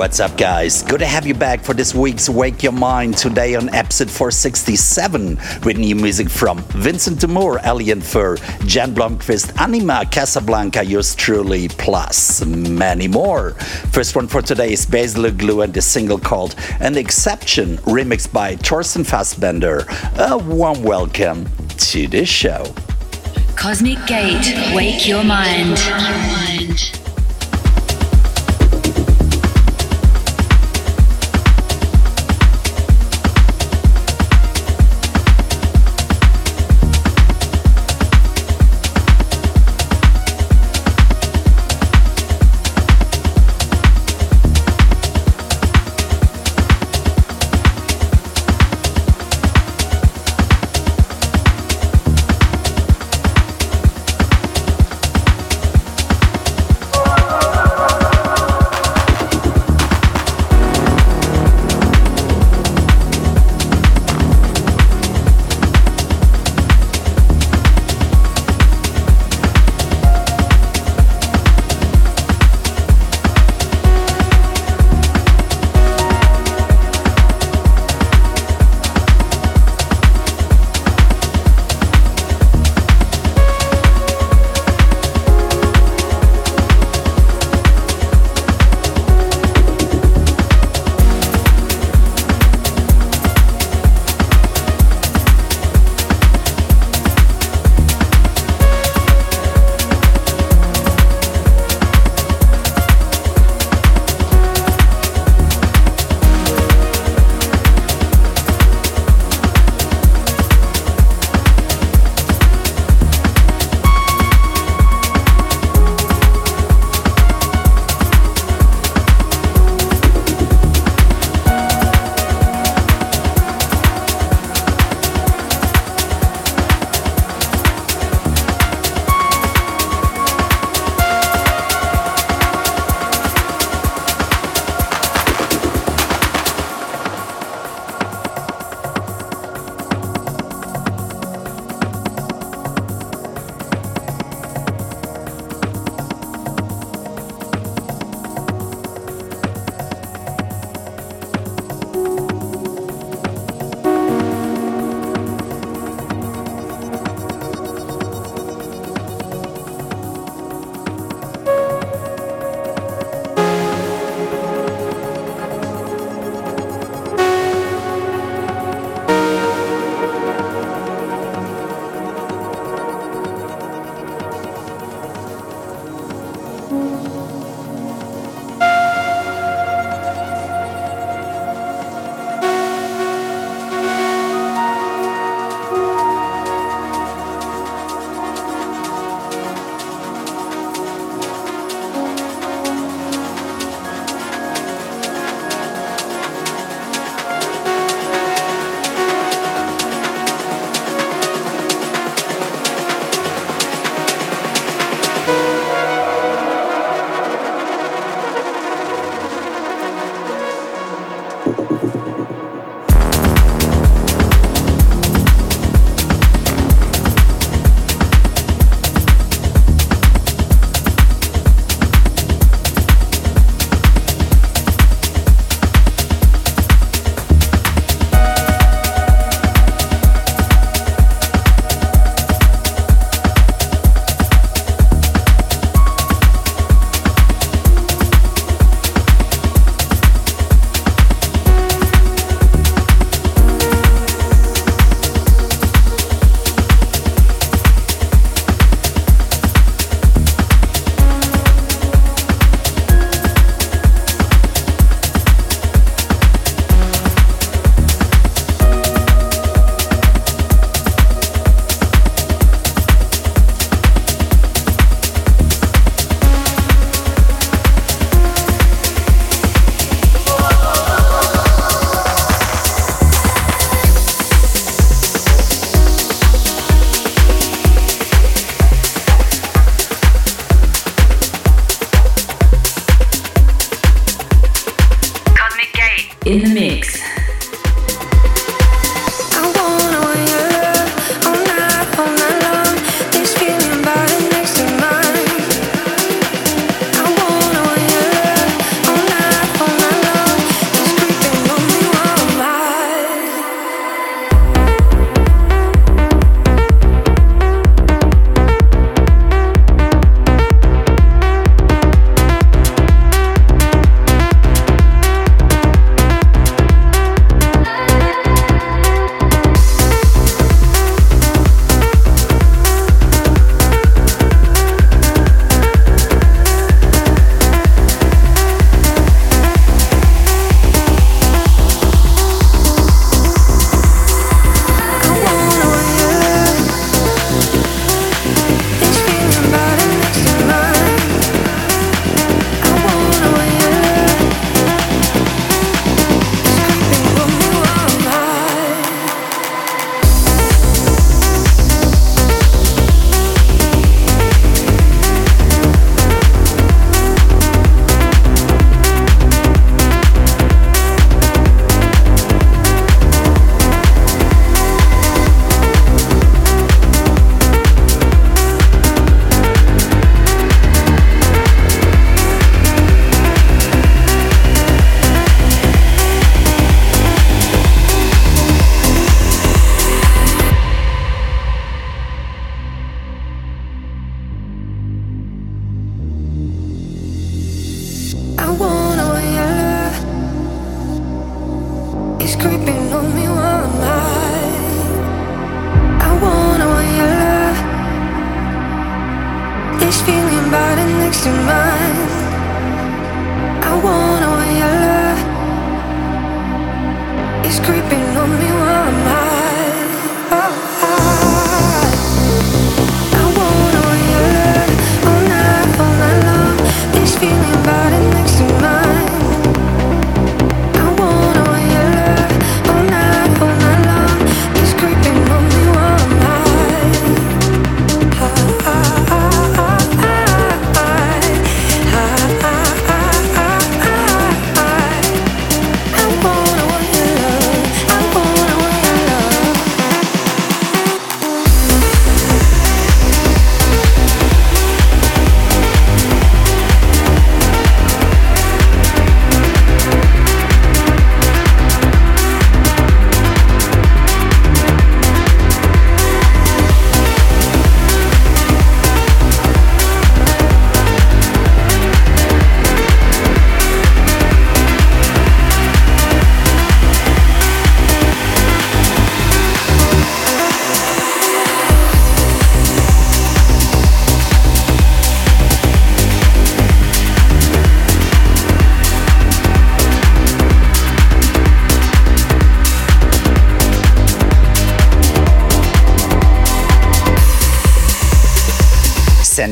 What's up, guys? Good to have you back for this week's Wake Your Mind. Today on episode 467 with new music from Vincent De Moor, Alien Fur, Jan Blomqvist, Anyma, Kasablanca, yours truly, plus many more. First one for today is Basil Glue and the single called An Exception, remixed by Torsten Fassbender. A warm welcome to the show. Cosmic Gate. Wake your mind.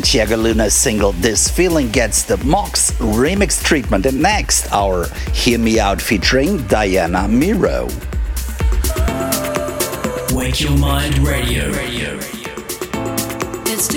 Santiago Luna's single This Feeling gets the MOKX remix treatment. And next, our Hear Me Out featuring Diana Miro. Wake Your Mind Radio. Radio. Let's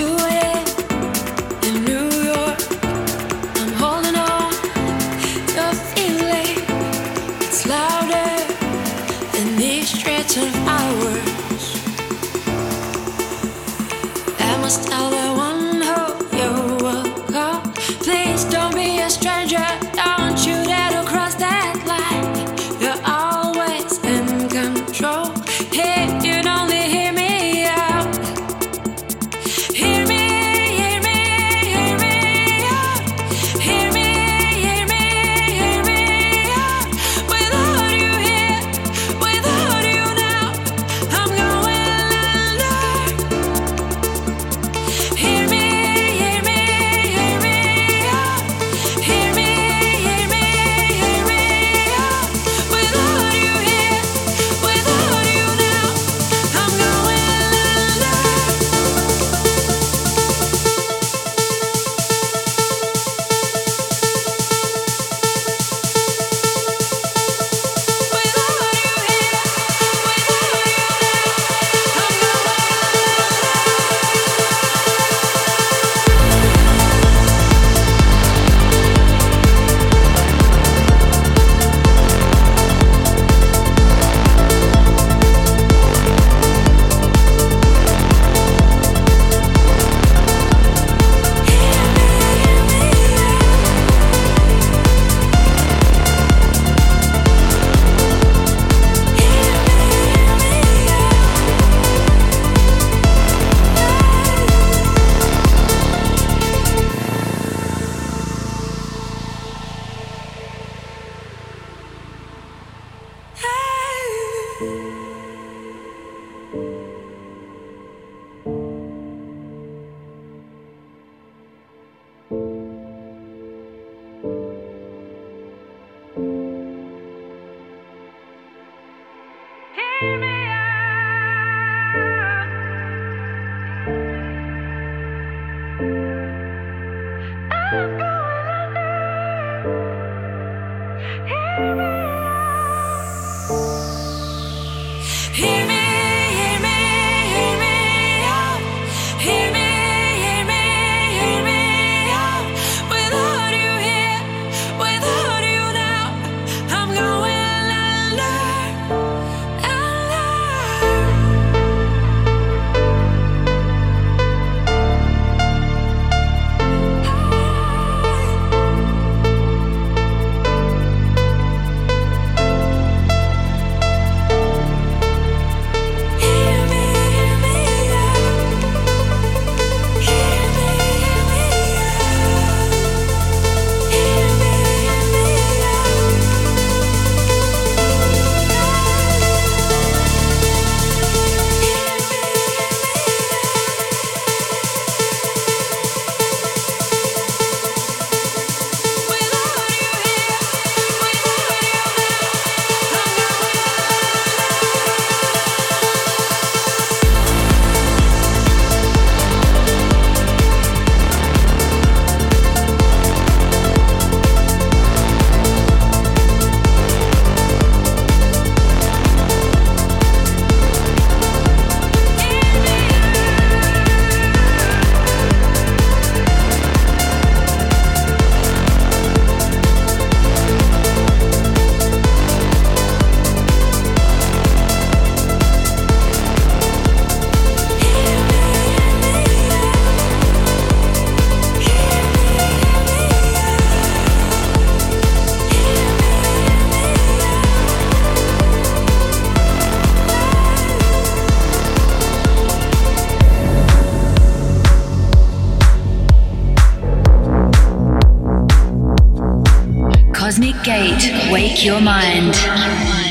Wake your mind.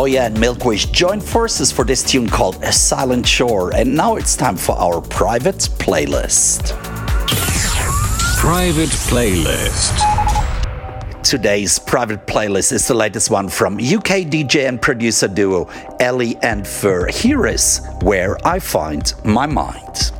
Zoya and Milkwish joined forces for this tune called A Silent Shore, and now it's time for our private playlist. Private playlist. Today's private playlist is the latest one from UK DJ and producer duo Eli and Fur. Here is Where I Find My Mind.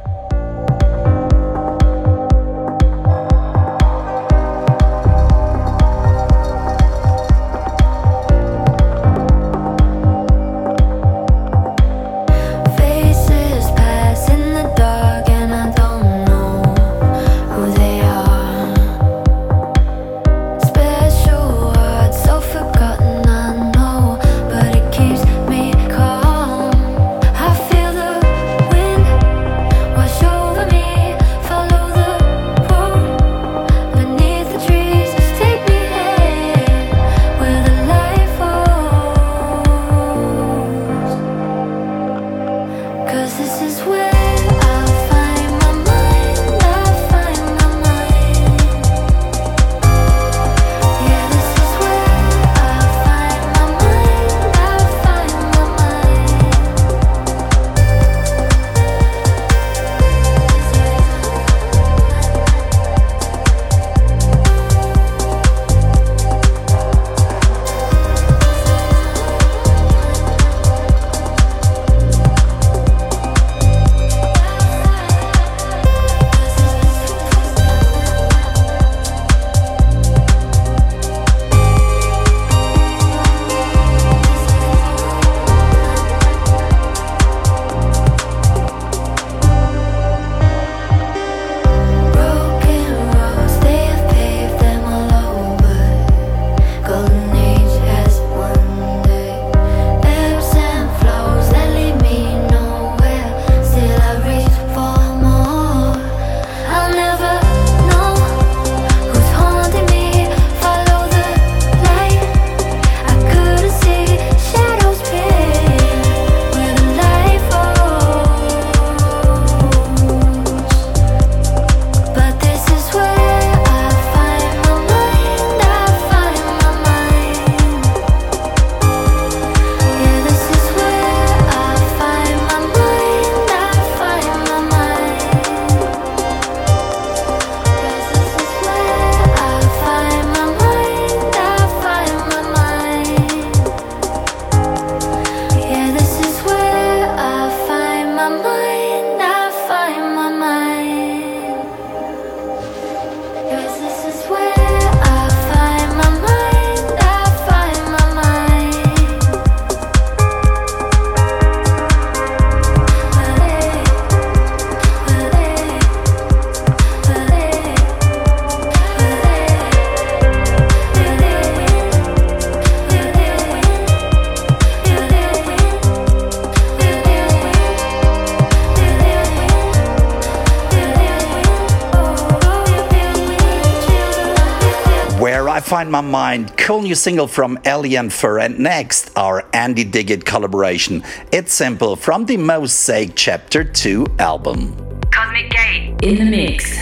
Mind, cool new single from Eli and Fur, and next our Andy Duguid collaboration. It's simple from the Mosaiq Chapter 2 album. Cosmic Gate in the mix.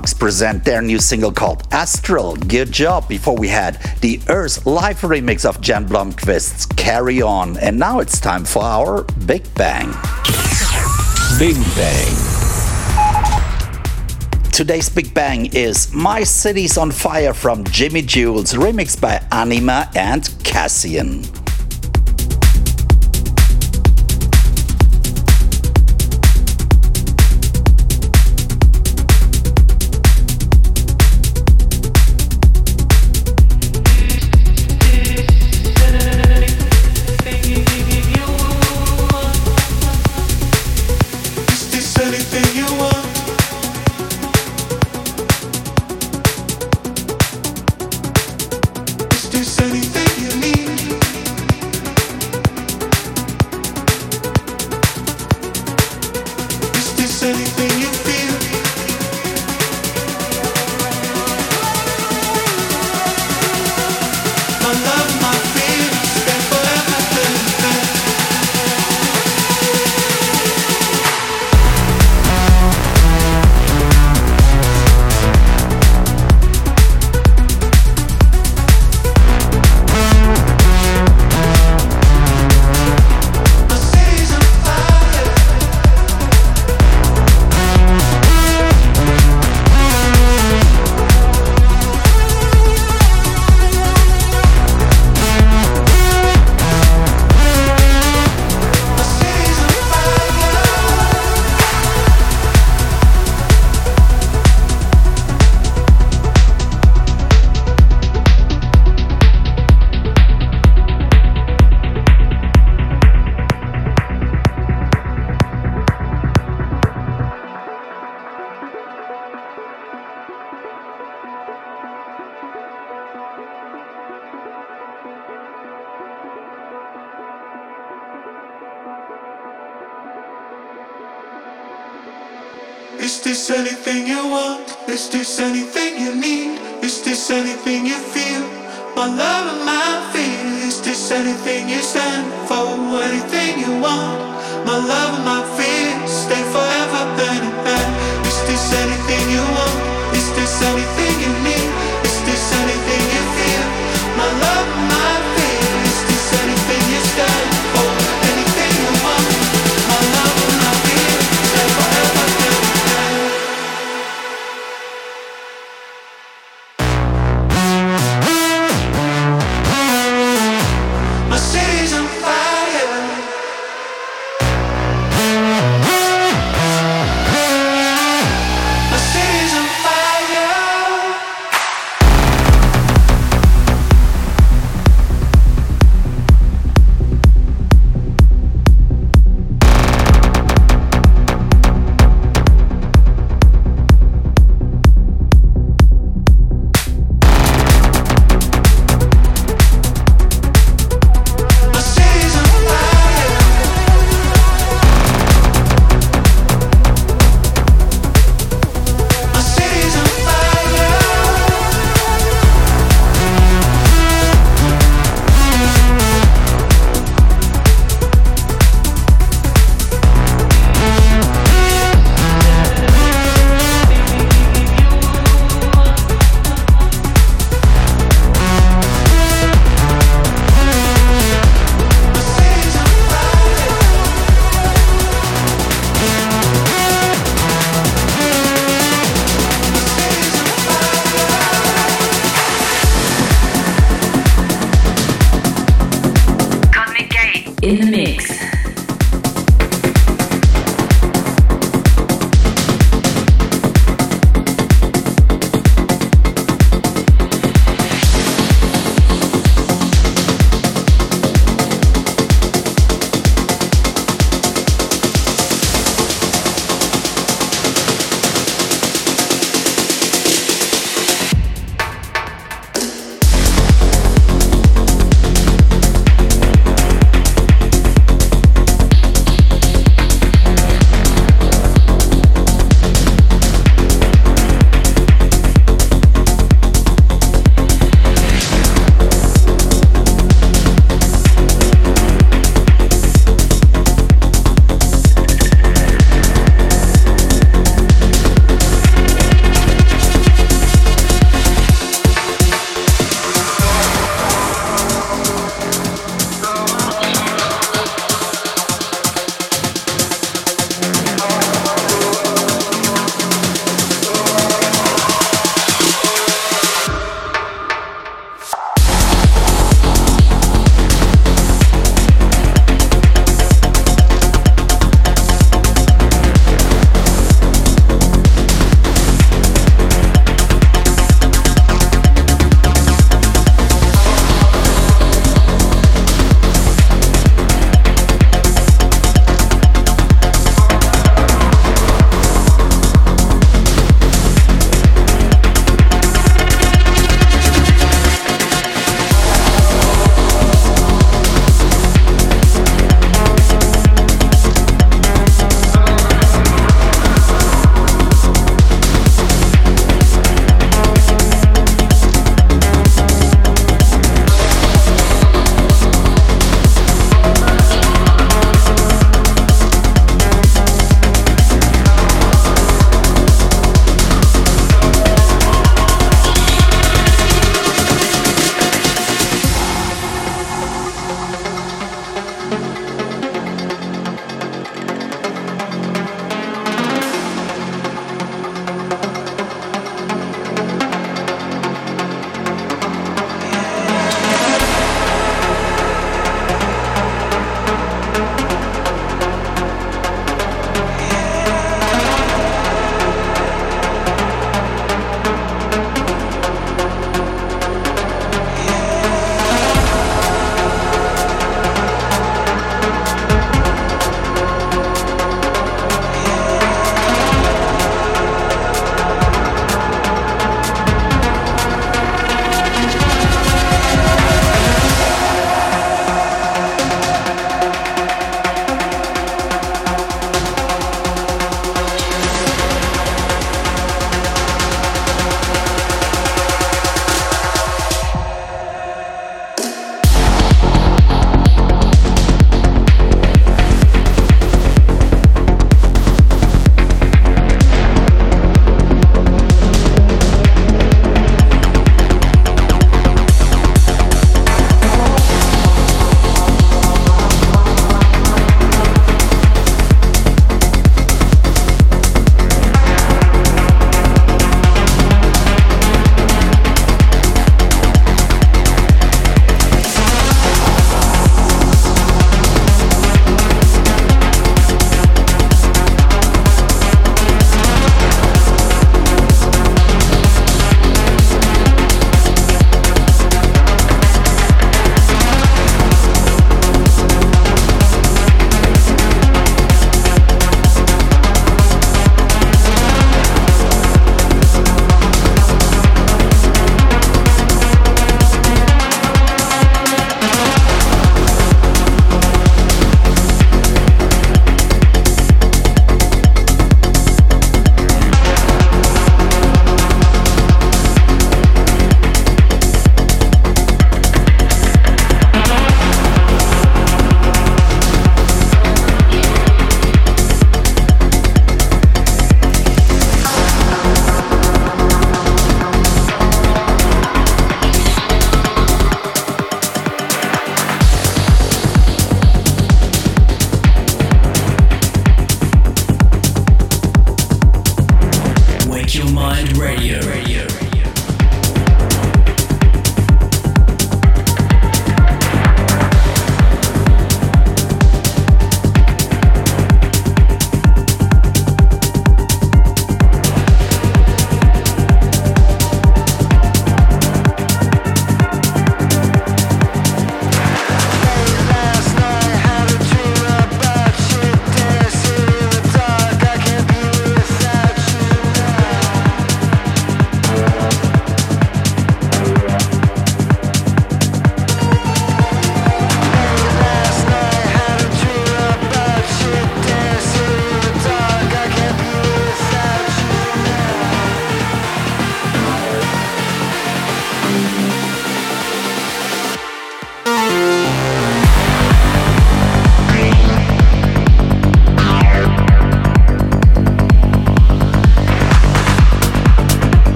Equinøx present their new single called Astral. Good job. Before we had the EarthLife remix of Jan Blomqvist's Carry On. And now it's time for our Big Bang. Big Bang. Today's Big Bang is My City's on Fire from Jimi Jules, remixed by Anyma and Cassian.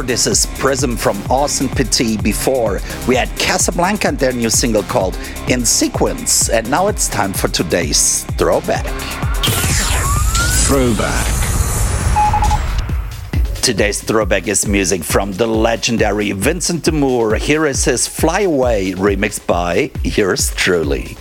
This is Prism from Austin Pettit. Before we had Kasablanca and their new single called In Sequence. And now it's time for today's throwback. Throwback. Today's throwback is music from the legendary Vincent De Moor. Here is his Fly Away remixed by yours truly.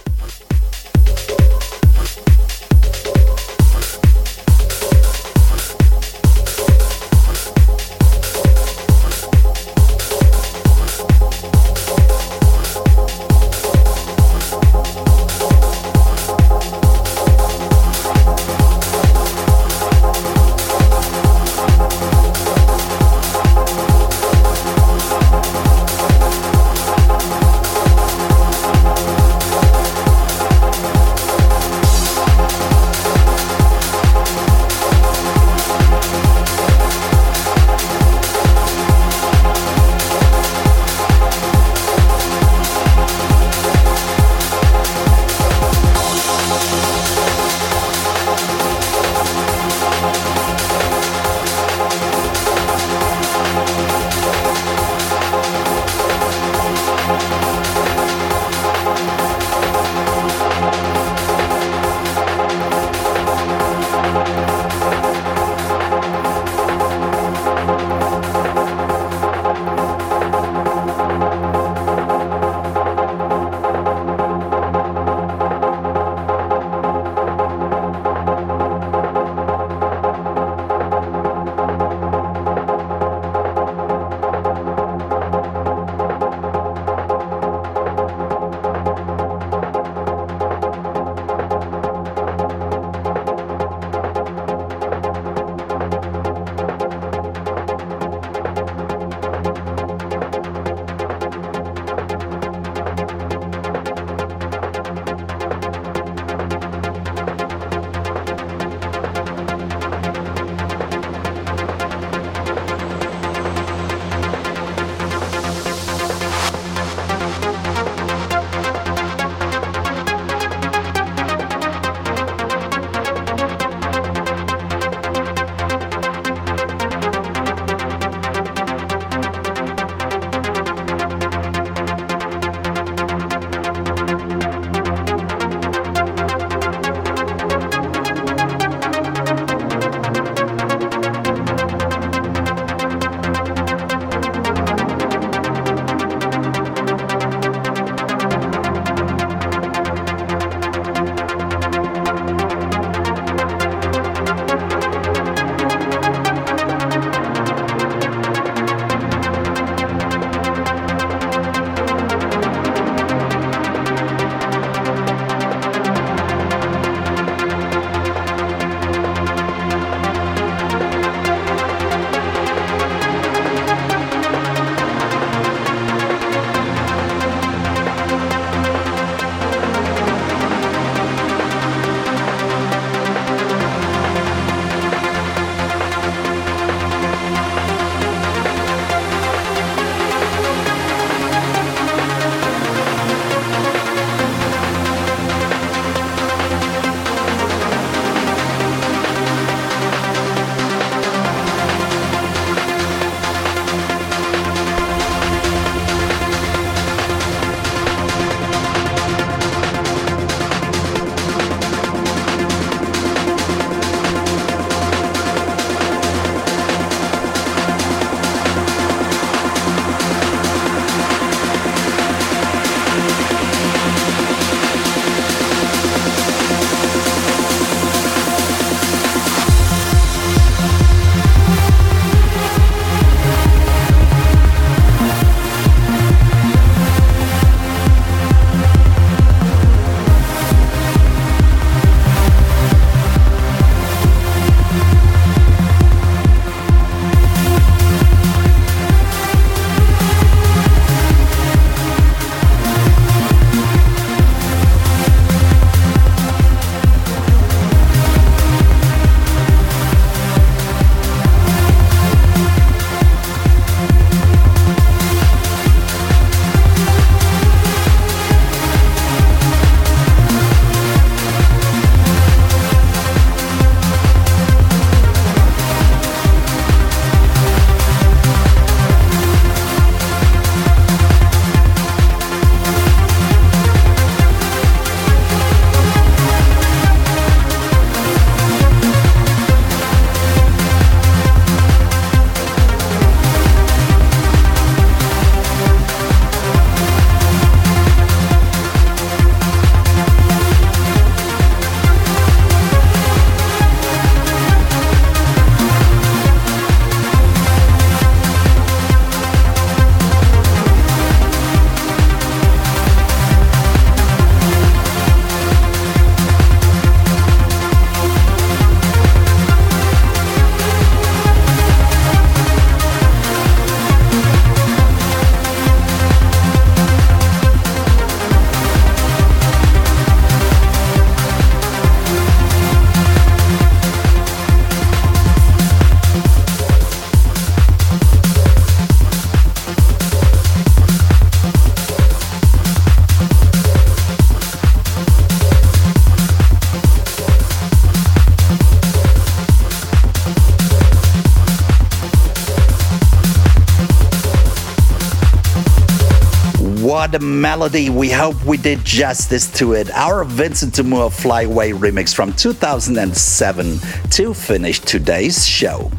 A melody. We hope we did justice to it. Our Vincent Moor Flyway remix from 2007 to finish today's show.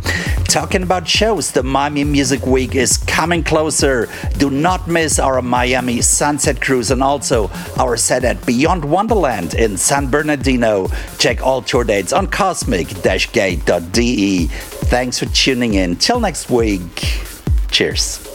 Talking about shows, the Miami Music Week is coming closer. Do not miss our Miami Sunset Cruise and also our set at Beyond Wonderland in San Bernardino. Check all tour dates on cosmic-gate.de. Thanks for tuning in. Till next week. Cheers.